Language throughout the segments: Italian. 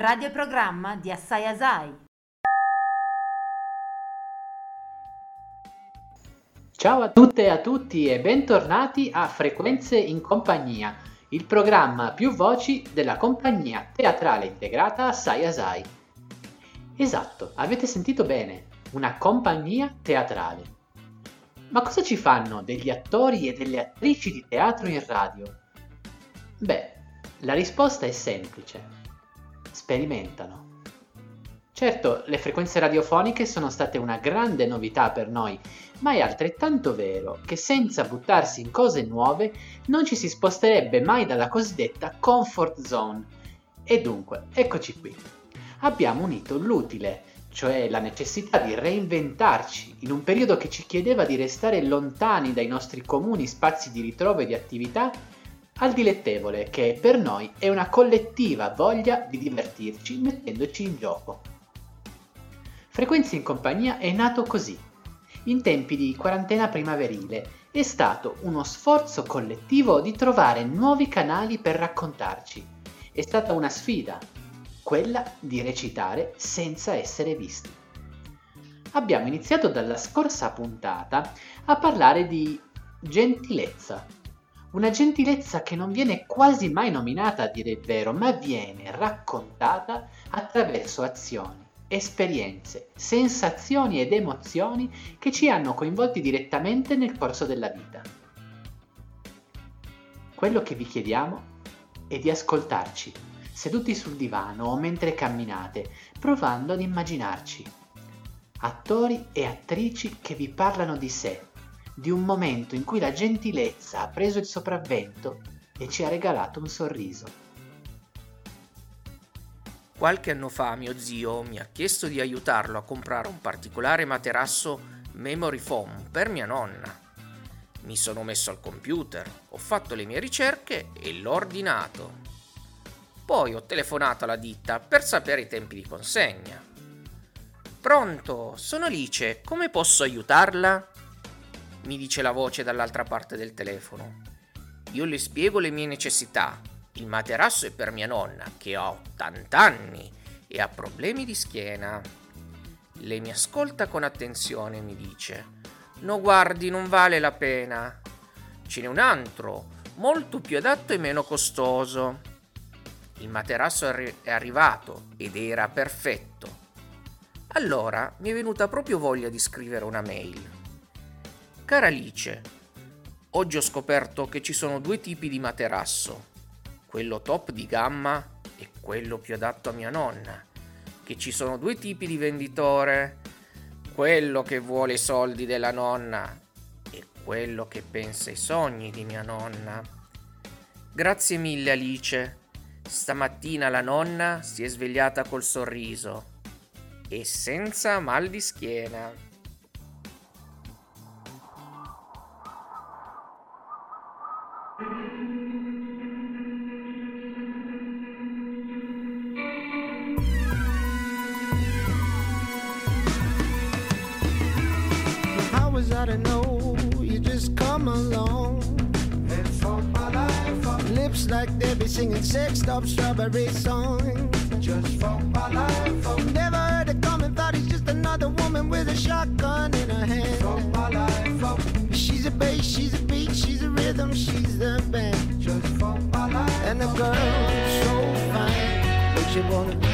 radioprogramma di Assai Asai. Ciao a tutte e a tutti e bentornati a Frequenze in Compagnia, il programma più voci della compagnia teatrale integrata Assai Asai. Esatto, avete sentito bene, una compagnia teatrale. Ma cosa ci fanno degli attori e delle attrici di teatro in radio? Beh, la risposta è semplice sperimentano. Certo, le frequenze radiofoniche sono state una grande novità per noi, ma è altrettanto vero che senza buttarsi in cose nuove non ci si sposterebbe mai dalla cosiddetta comfort zone. E dunque, eccoci qui. Abbiamo unito l'utile, cioè la necessità di reinventarci in un periodo che ci chiedeva di restare lontani dai nostri comuni spazi di ritrovo e di attività, al dilettevole che per noi è una collettiva voglia di divertirci mettendoci in gioco. Frequenze in compagnia è nato così. In tempi di quarantena primaverile è stato uno sforzo collettivo di trovare nuovi canali per raccontarci. È stata una sfida, quella di recitare senza essere visti. Abbiamo iniziato dalla scorsa puntata a parlare di gentilezza una gentilezza che non viene quasi mai nominata a dire il vero, ma viene raccontata attraverso azioni, esperienze, sensazioni ed emozioni che ci hanno coinvolti direttamente nel corso della vita. Quello che vi chiediamo è di ascoltarci, seduti sul divano o mentre camminate, provando ad immaginarci. Attori e attrici che vi parlano di sé, di un momento in cui la gentilezza ha preso il sopravvento e ci ha regalato un sorriso. Qualche anno fa mio zio mi ha chiesto di aiutarlo a comprare un particolare materasso memory foam per mia nonna. Mi sono messo al computer, ho fatto le mie ricerche e l'ho ordinato. Poi ho telefonato alla ditta per sapere i tempi di consegna. Pronto, sono Alice, come posso aiutarla? Mi dice la voce dall'altra parte del telefono. Io le spiego le mie necessità. Il materasso è per mia nonna, che ha 80 anni e ha problemi di schiena. Lei mi ascolta con attenzione e mi dice: No, guardi, non vale la pena. Ce n'è un altro, molto più adatto e meno costoso. Il materasso è, arri- è arrivato ed era perfetto. Allora mi è venuta proprio voglia di scrivere una mail. Cara Alice, oggi ho scoperto che ci sono due tipi di materasso, quello top di gamma e quello più adatto a mia nonna, che ci sono due tipi di venditore, quello che vuole i soldi della nonna e quello che pensa ai sogni di mia nonna. Grazie mille Alice, stamattina la nonna si è svegliata col sorriso e senza mal di schiena. They be singing sex up strawberry songs. Just for my life. Oh. Never heard it coming, thought he's just another woman with a shotgun in her hand. For my life. Oh. She's a bass, she's a beat, she's a rhythm, she's the band. Just for my life. And the oh. girl so fine, makes you wanna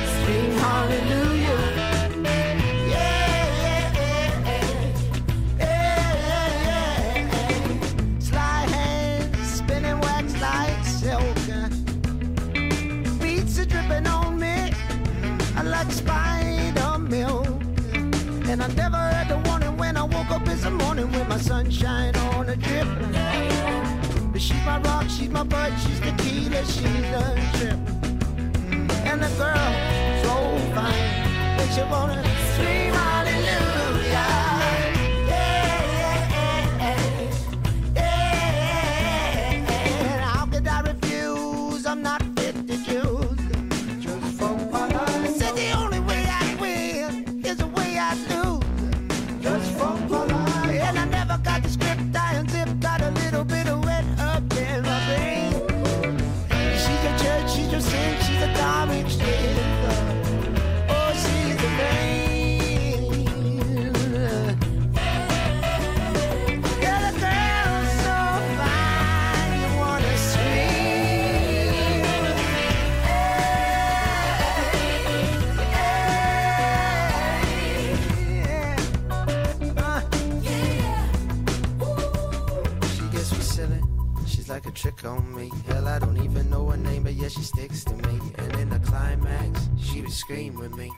Hell, I don't even know her name, but yeah, she sticks to me. And in the climax, she would scream with me.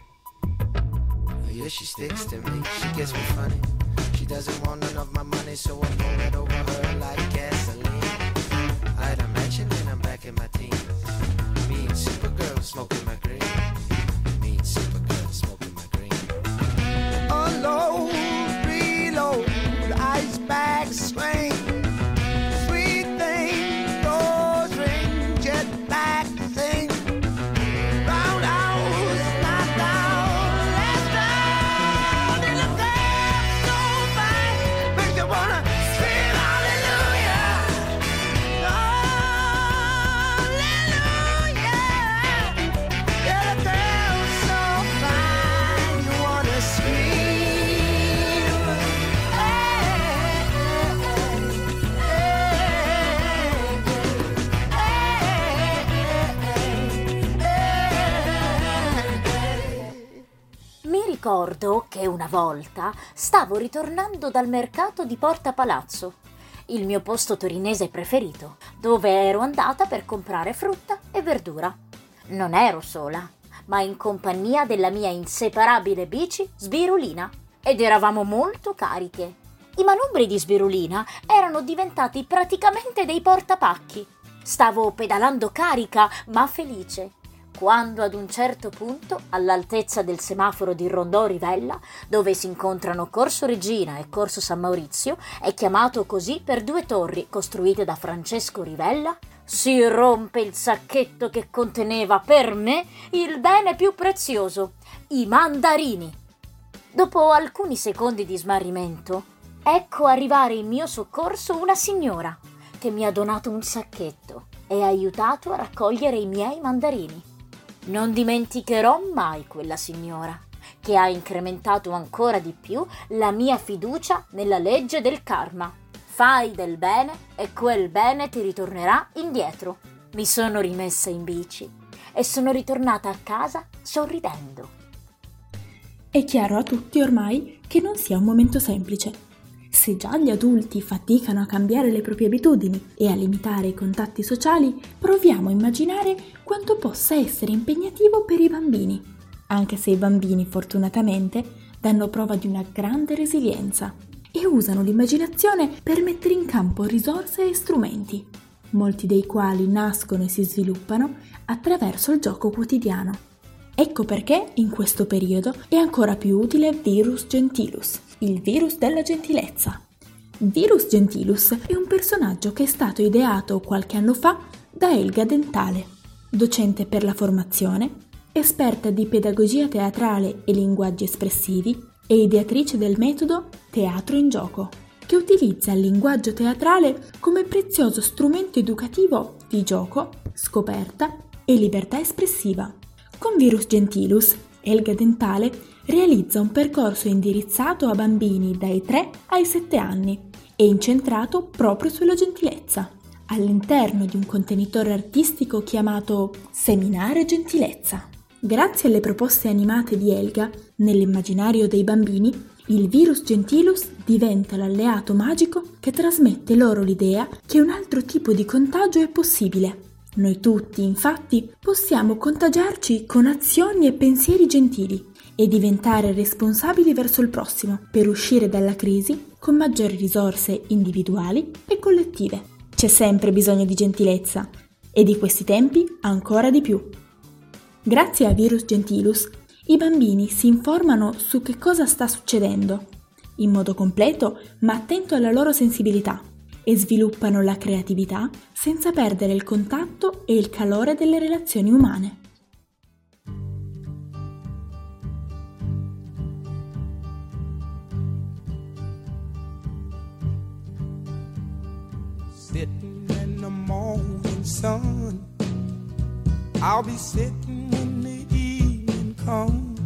Yeah, she sticks to me. She gets me funny. She doesn't want none of my money, so I pour it over her like gasoline. I'd imagine when I'm back in my teens. Ricordo che una volta stavo ritornando dal mercato di Porta Palazzo, il mio posto torinese preferito, dove ero andata per comprare frutta e verdura. Non ero sola, ma in compagnia della mia inseparabile bici Sbirulina ed eravamo molto cariche. I manubri di Sbirulina erano diventati praticamente dei portapacchi. Stavo pedalando carica ma felice quando ad un certo punto, all'altezza del semaforo di Rondò Rivella, dove si incontrano Corso Regina e Corso San Maurizio, è chiamato così per due torri costruite da Francesco Rivella, si rompe il sacchetto che conteneva per me il bene più prezioso, i mandarini. Dopo alcuni secondi di smarrimento, ecco arrivare in mio soccorso una signora che mi ha donato un sacchetto e ha aiutato a raccogliere i miei mandarini. Non dimenticherò mai quella signora, che ha incrementato ancora di più la mia fiducia nella legge del karma. Fai del bene e quel bene ti ritornerà indietro. Mi sono rimessa in bici e sono ritornata a casa sorridendo. È chiaro a tutti ormai che non sia un momento semplice. Se già gli adulti faticano a cambiare le proprie abitudini e a limitare i contatti sociali, proviamo a immaginare quanto possa essere impegnativo per i bambini, anche se i bambini fortunatamente danno prova di una grande resilienza e usano l'immaginazione per mettere in campo risorse e strumenti, molti dei quali nascono e si sviluppano attraverso il gioco quotidiano. Ecco perché in questo periodo è ancora più utile Virus Gentilus, il virus della gentilezza. Virus Gentilus è un personaggio che è stato ideato qualche anno fa da Elga Dentale, docente per la formazione, esperta di pedagogia teatrale e linguaggi espressivi e ideatrice del metodo Teatro in gioco, che utilizza il linguaggio teatrale come prezioso strumento educativo di gioco, scoperta e libertà espressiva. Con Virus Gentilus, Elga Dentale realizza un percorso indirizzato a bambini dai 3 ai 7 anni e incentrato proprio sulla gentilezza, all'interno di un contenitore artistico chiamato Seminare Gentilezza. Grazie alle proposte animate di Elga, nell'immaginario dei bambini, il virus Gentilus diventa l'alleato magico che trasmette loro l'idea che un altro tipo di contagio è possibile. Noi tutti, infatti, possiamo contagiarci con azioni e pensieri gentili e diventare responsabili verso il prossimo per uscire dalla crisi con maggiori risorse individuali e collettive. C'è sempre bisogno di gentilezza e di questi tempi ancora di più. Grazie a Virus Gentilus, i bambini si informano su che cosa sta succedendo, in modo completo ma attento alla loro sensibilità, e sviluppano la creatività senza perdere il contatto e il calore delle relazioni umane. Sun. I'll be sitting when the evening comes,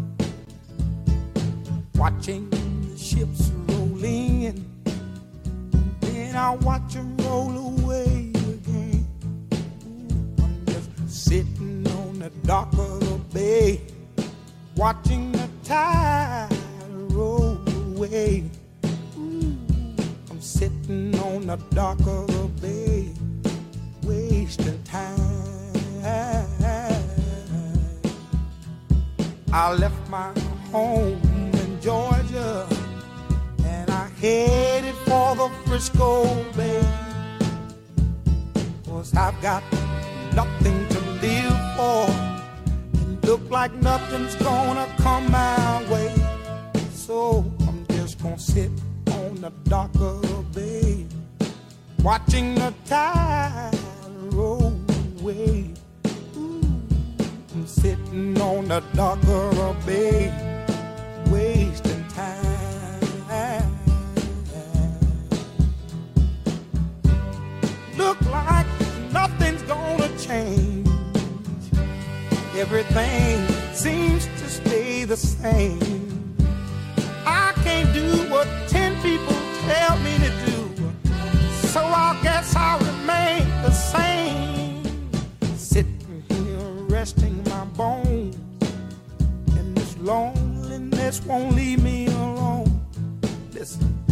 watching the ships roll in. Then I'll watch them roll away again. I'm just sitting on the dock of the bay, watching the tide roll away. I'm sitting on the dock of the bay, wasting time. I left my home in Georgia and I headed for the Frisco Bay. Cause I've got nothing to live for look like nothing's gonna come my way. So I'm just gonna sit on the dock of the bay, watching the tide roll away. Ooh, I'm sitting on the dock of the bay, Everything seems to stay the same. I can't do what ten people tell me to do. So I guess I'll remain the same. Sitting here resting my bones. And this loneliness won't leave me alone. Listen,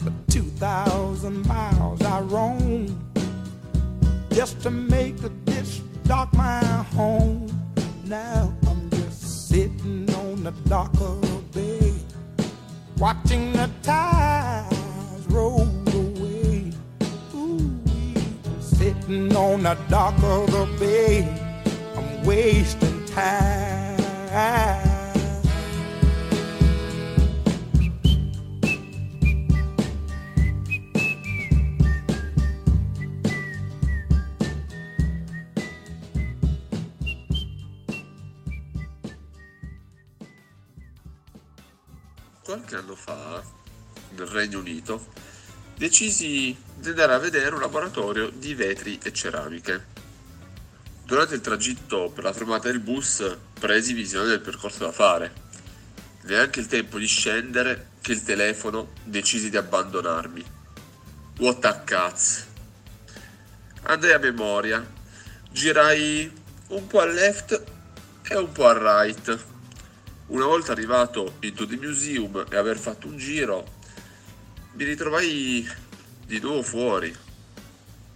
for 2,000 miles I roam just to make this dark my home. Now I'm just sitting on the dock of the bay, watching the tides roll away. Ooh, sitting on the dock of the bay, I'm wasting time. Nel Regno Unito, decisi di andare a vedere un laboratorio di vetri e ceramiche. Durante il tragitto per la fermata del bus presi visione del percorso da fare. Neanche il tempo di scendere che il telefono decisi di abbandonarmi. What a cazzo! Andai a memoria, girai un po' a left e un po' a right. Una volta arrivato into the museum e aver fatto un giro, mi ritrovai di nuovo fuori,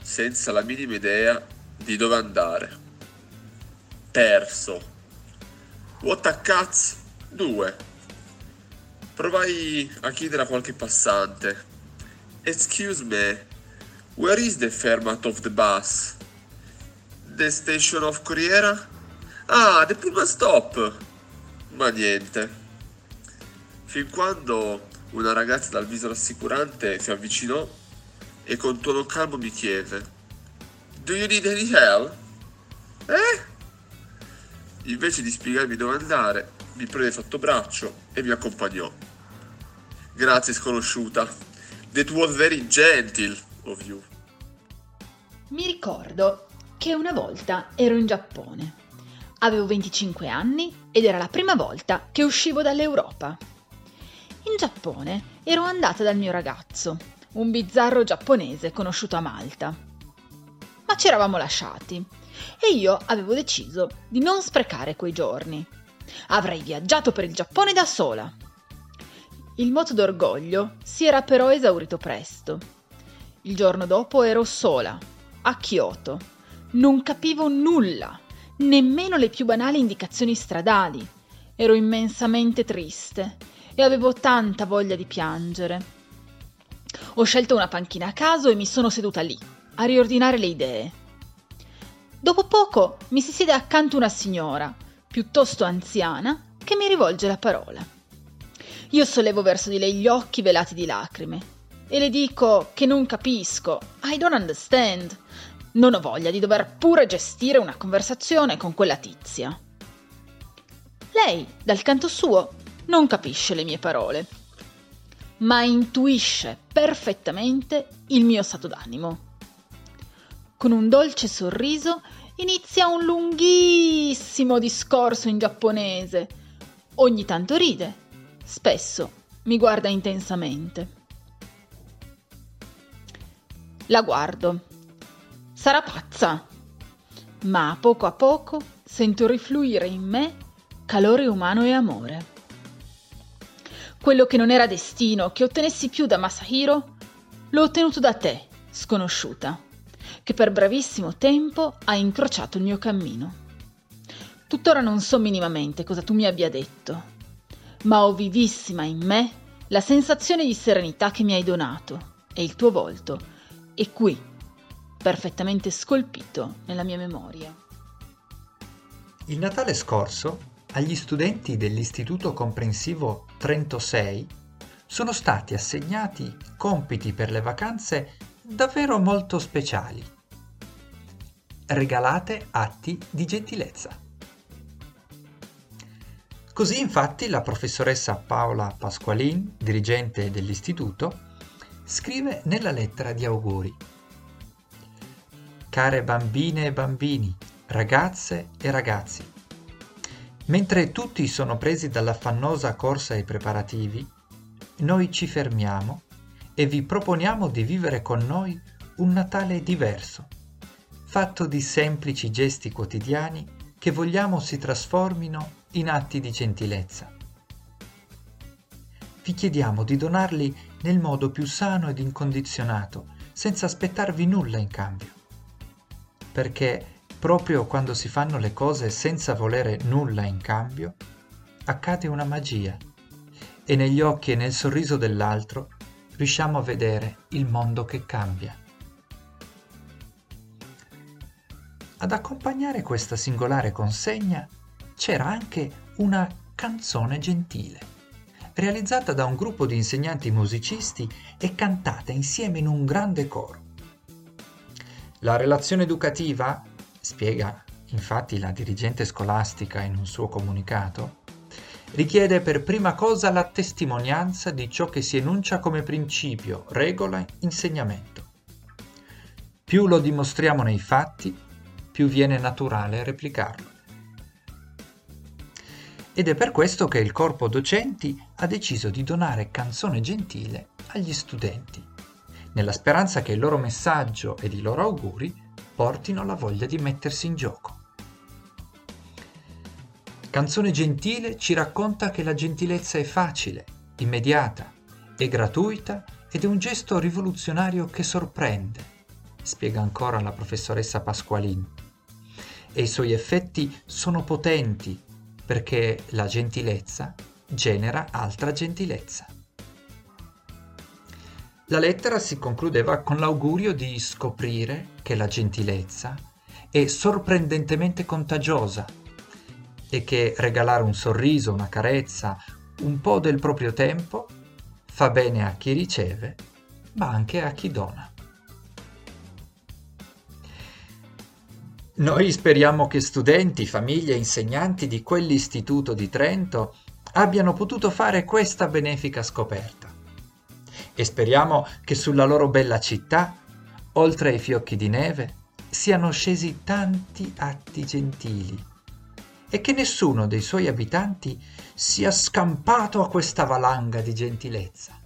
senza la minima idea di dove andare. Perso. What a cazzo? Due. Provai a chiedere a qualche passante. Excuse me, where is the fermat of the bus? The station of Corriera? Ah, the Pullman stop! Ma niente. Fin quando una ragazza dal viso rassicurante si avvicinò e con tono calmo mi chiese: Do you need any help? Eh? Invece di spiegarmi dove andare, mi prese sotto braccio e mi accompagnò. Grazie sconosciuta. That was very gentle of you. Mi ricordo che una volta ero in Giappone. Avevo 25 anni ed era la prima volta che uscivo dall'Europa. In Giappone ero andata dal mio ragazzo, un bizzarro giapponese conosciuto a Malta. Ma ci eravamo lasciati e io avevo deciso di non sprecare quei giorni. Avrei viaggiato per il Giappone da sola. Il moto d'orgoglio si era però esaurito presto. Il giorno dopo ero sola, a Kyoto. Non capivo nulla, nemmeno le più banali indicazioni stradali. Ero immensamente triste e avevo tanta voglia di piangere. Ho scelto una panchina a caso e mi sono seduta lì, a riordinare le idee. Dopo poco mi si siede accanto una signora, piuttosto anziana, che mi rivolge la parola. Io sollevo verso di lei gli occhi velati di lacrime e le dico che non capisco. I don't understand. Non ho voglia di dover pure gestire una conversazione con quella tizia. Lei, dal canto suo, non capisce le mie parole, ma intuisce perfettamente il mio stato d'animo. Con un dolce sorriso inizia un lunghissimo discorso in giapponese. Ogni tanto ride, spesso mi guarda intensamente. La guardo. Sarà pazza. Ma a poco a poco sento rifluire in me calore umano e amore. Quello che non era destino che ottenessi più da Masahiro, l'ho ottenuto da te, sconosciuta. che per brevissimo tempo ha incrociato il mio cammino. Tuttora non so minimamente cosa tu mi abbia detto, ma ho vivissima in me la sensazione di serenità che mi hai donato e il tuo volto è qui, perfettamente scolpito nella mia memoria. Il Natale scorso, agli studenti dell'Istituto Comprensivo Trento 6 sono stati assegnati compiti per le vacanze davvero molto speciali. Regalate atti di gentilezza. Così infatti la professoressa Paola Pasqualin, dirigente dell'istituto, scrive nella lettera di auguri. Care bambine e bambini, ragazze e ragazzi, mentre tutti sono presi dall'affannosa corsa ai preparativi, noi ci fermiamo e vi proponiamo di vivere con noi un Natale diverso, fatto di semplici gesti quotidiani che vogliamo si trasformino in atti di gentilezza. Vi chiediamo di donarli nel modo più sano ed incondizionato, senza aspettarvi nulla in cambio. Perché proprio quando si fanno le cose senza volere nulla in cambio, accade una magia e negli occhi e nel sorriso dell'altro riusciamo a vedere il mondo che cambia. Ad accompagnare questa singolare consegna c'era anche una canzone gentile, realizzata da un gruppo di insegnanti musicisti e cantata insieme in un grande coro. La relazione educativa, spiega infatti la dirigente scolastica in un suo comunicato, richiede per prima cosa la testimonianza di ciò che si enuncia come principio, regola, insegnamento. Più lo dimostriamo nei fatti, più viene naturale replicarlo. Ed è per questo che il corpo docenti ha deciso di donare Canzone Gentile agli studenti, nella speranza che il loro messaggio ed i loro auguri portino la voglia di mettersi in gioco. Canzone Gentile ci racconta che la gentilezza è facile, immediata, è gratuita ed è un gesto rivoluzionario che sorprende, spiega ancora la professoressa Pasqualin. E i suoi effetti sono potenti perché la gentilezza genera altra gentilezza. La lettera si concludeva con l'augurio di scoprire che la gentilezza è sorprendentemente contagiosa e che regalare un sorriso, una carezza, un po' del proprio tempo fa bene a chi riceve, ma anche a chi dona. Noi speriamo che studenti, famiglie e insegnanti di quell'istituto di Trento abbiano potuto fare questa benefica scoperta e speriamo che sulla loro bella città, oltre ai fiocchi di neve, siano scesi tanti atti gentili e che nessuno dei suoi abitanti sia scampato a questa valanga di gentilezza.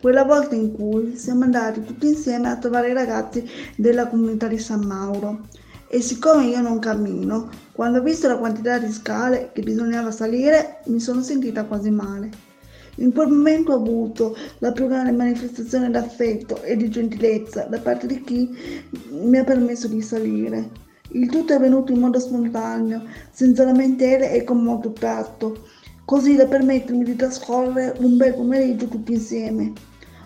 Quella volta in cui siamo andati tutti insieme a trovare i ragazzi della comunità di San Mauro e siccome io non cammino, quando ho visto la quantità di scale che bisognava salire mi sono sentita quasi male. In quel momento ho avuto la più grande manifestazione d'affetto e di gentilezza da parte di chi mi ha permesso di salire. Il tutto è venuto in modo spontaneo, senza lamentele e con molto tatto così da permettermi di trascorrere un bel pomeriggio tutti insieme.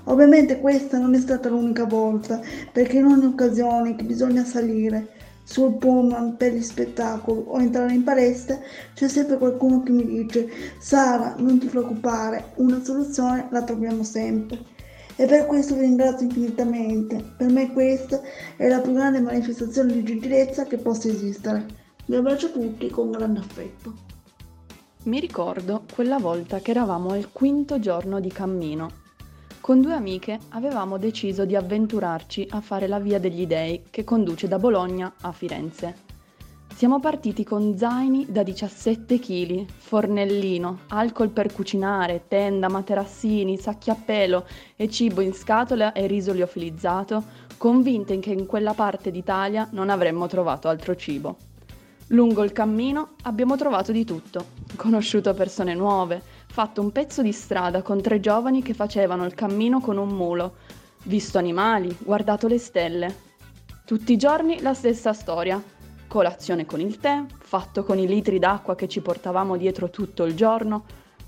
Ovviamente questa non è stata l'unica volta, perché in ogni occasione che bisogna salire sul pullman per gli spettacoli o entrare in palestra c'è sempre qualcuno che mi dice Sara non ti preoccupare, una soluzione la troviamo sempre. E per questo vi ringrazio infinitamente. Per me questa è la più grande manifestazione di gentilezza che possa esistere. Vi abbraccio tutti con grande affetto. Mi ricordo quella volta che eravamo al quinto giorno di cammino. Con due amiche avevamo deciso di avventurarci a fare la Via degli Dei che conduce da Bologna a Firenze. Siamo partiti con zaini da 17 kg, fornellino, alcol per cucinare, tenda, materassini, sacchi a pelo e cibo in scatola e riso liofilizzato, convinte che in quella parte d'Italia non avremmo trovato altro cibo. Lungo il cammino abbiamo trovato di tutto, conosciuto persone nuove, fatto un pezzo di strada con tre giovani che facevano il cammino con un mulo, visto animali, guardato le stelle. Tutti i giorni la stessa storia. Colazione con il tè, fatto con i litri d'acqua che ci portavamo dietro tutto il giorno,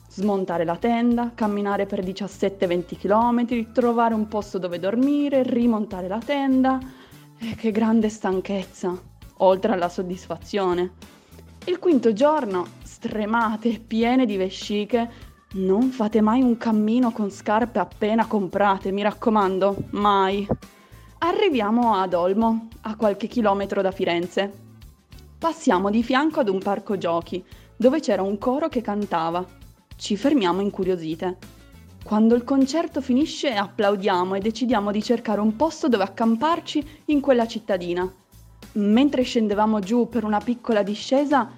smontare la tenda, camminare per 17-20 km, trovare un posto dove dormire, rimontare la tenda. E che grande stanchezza! oltre alla soddisfazione. Il quinto giorno, stremate, piene di vesciche, non fate mai un cammino con scarpe appena comprate, mi raccomando, mai. Arriviamo ad Olmo, a qualche chilometro da Firenze. Passiamo di fianco ad un parco giochi, dove c'era un coro che cantava. Ci fermiamo incuriosite. Quando il concerto finisce applaudiamo e decidiamo di cercare un posto dove accamparci in quella cittadina. Mentre scendevamo giù per una piccola discesa,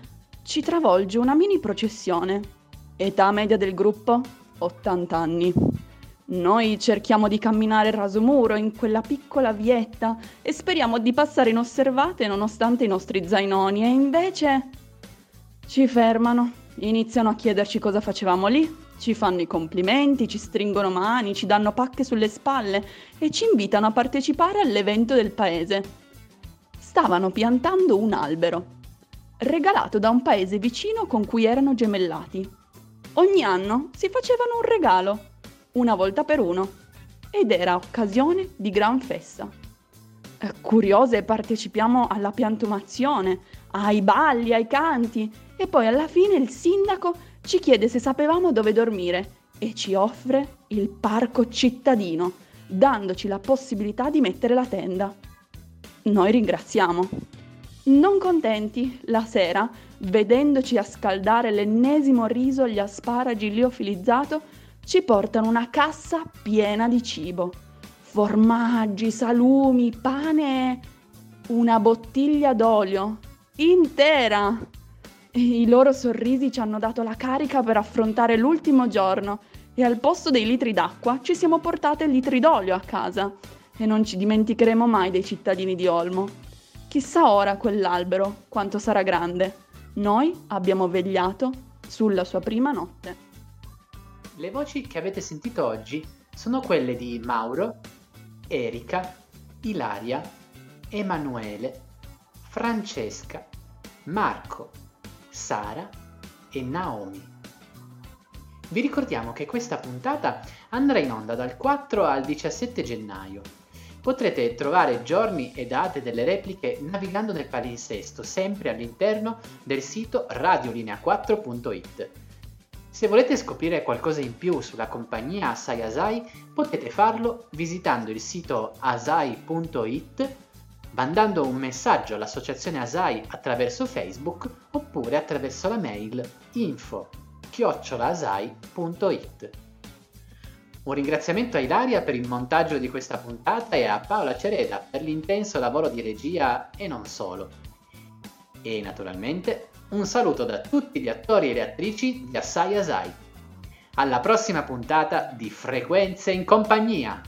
ci travolge una mini processione. Età media del gruppo? 80 anni. Noi cerchiamo di camminare raso muro in quella piccola vietta e speriamo di passare inosservate nonostante i nostri zainoni e invece ci fermano, iniziano a chiederci cosa facevamo lì, ci fanno i complimenti, ci stringono mani, ci danno pacche sulle spalle e ci invitano a partecipare all'evento del paese stavano piantando un albero, regalato da un paese vicino con cui erano gemellati. Ogni anno si facevano un regalo, una volta per uno, ed era occasione di gran festa. Eh, Curiose partecipiamo alla piantumazione, ai balli, ai canti e poi alla fine il sindaco ci chiede se sapevamo dove dormire e ci offre il parco cittadino, dandoci la possibilità di mettere la tenda. Noi ringraziamo. Non contenti, la sera, vedendoci a scaldare l'ennesimo riso agli asparagi liofilizzato, ci portano una cassa piena di cibo. Formaggi, salumi, pane una bottiglia d'olio intera. I loro sorrisi ci hanno dato la carica per affrontare l'ultimo giorno e al posto dei litri d'acqua ci siamo portate litri d'olio a casa e non ci dimenticheremo mai dei cittadini di Olmo. Chissà ora quell'albero quanto sarà grande. Noi abbiamo vegliato sulla sua prima notte. Le voci che avete sentito oggi sono quelle di Mauro, Erika, Ilaria, Emanuele, Francesca, Marco, Sara e Naomi. Vi ricordiamo che questa puntata andrà in onda dal 4 al 17 gennaio. Potrete trovare giorni e date delle repliche navigando nel palinsesto, sempre all'interno del sito radiolinea4.it. Se volete scoprire qualcosa in più sulla compagnia Asai Asai, potete farlo visitando il sito asai.it, mandando un messaggio all'associazione Asai attraverso Facebook oppure attraverso la mail info chiocciolaasai.it. Un ringraziamento a Ilaria per il montaggio di questa puntata e a Paola Cereda per l'intenso lavoro di regia e non solo. E naturalmente un saluto da tutti gli attori e le attrici di Assai Asai. Alla prossima puntata di Frequenze in compagnia!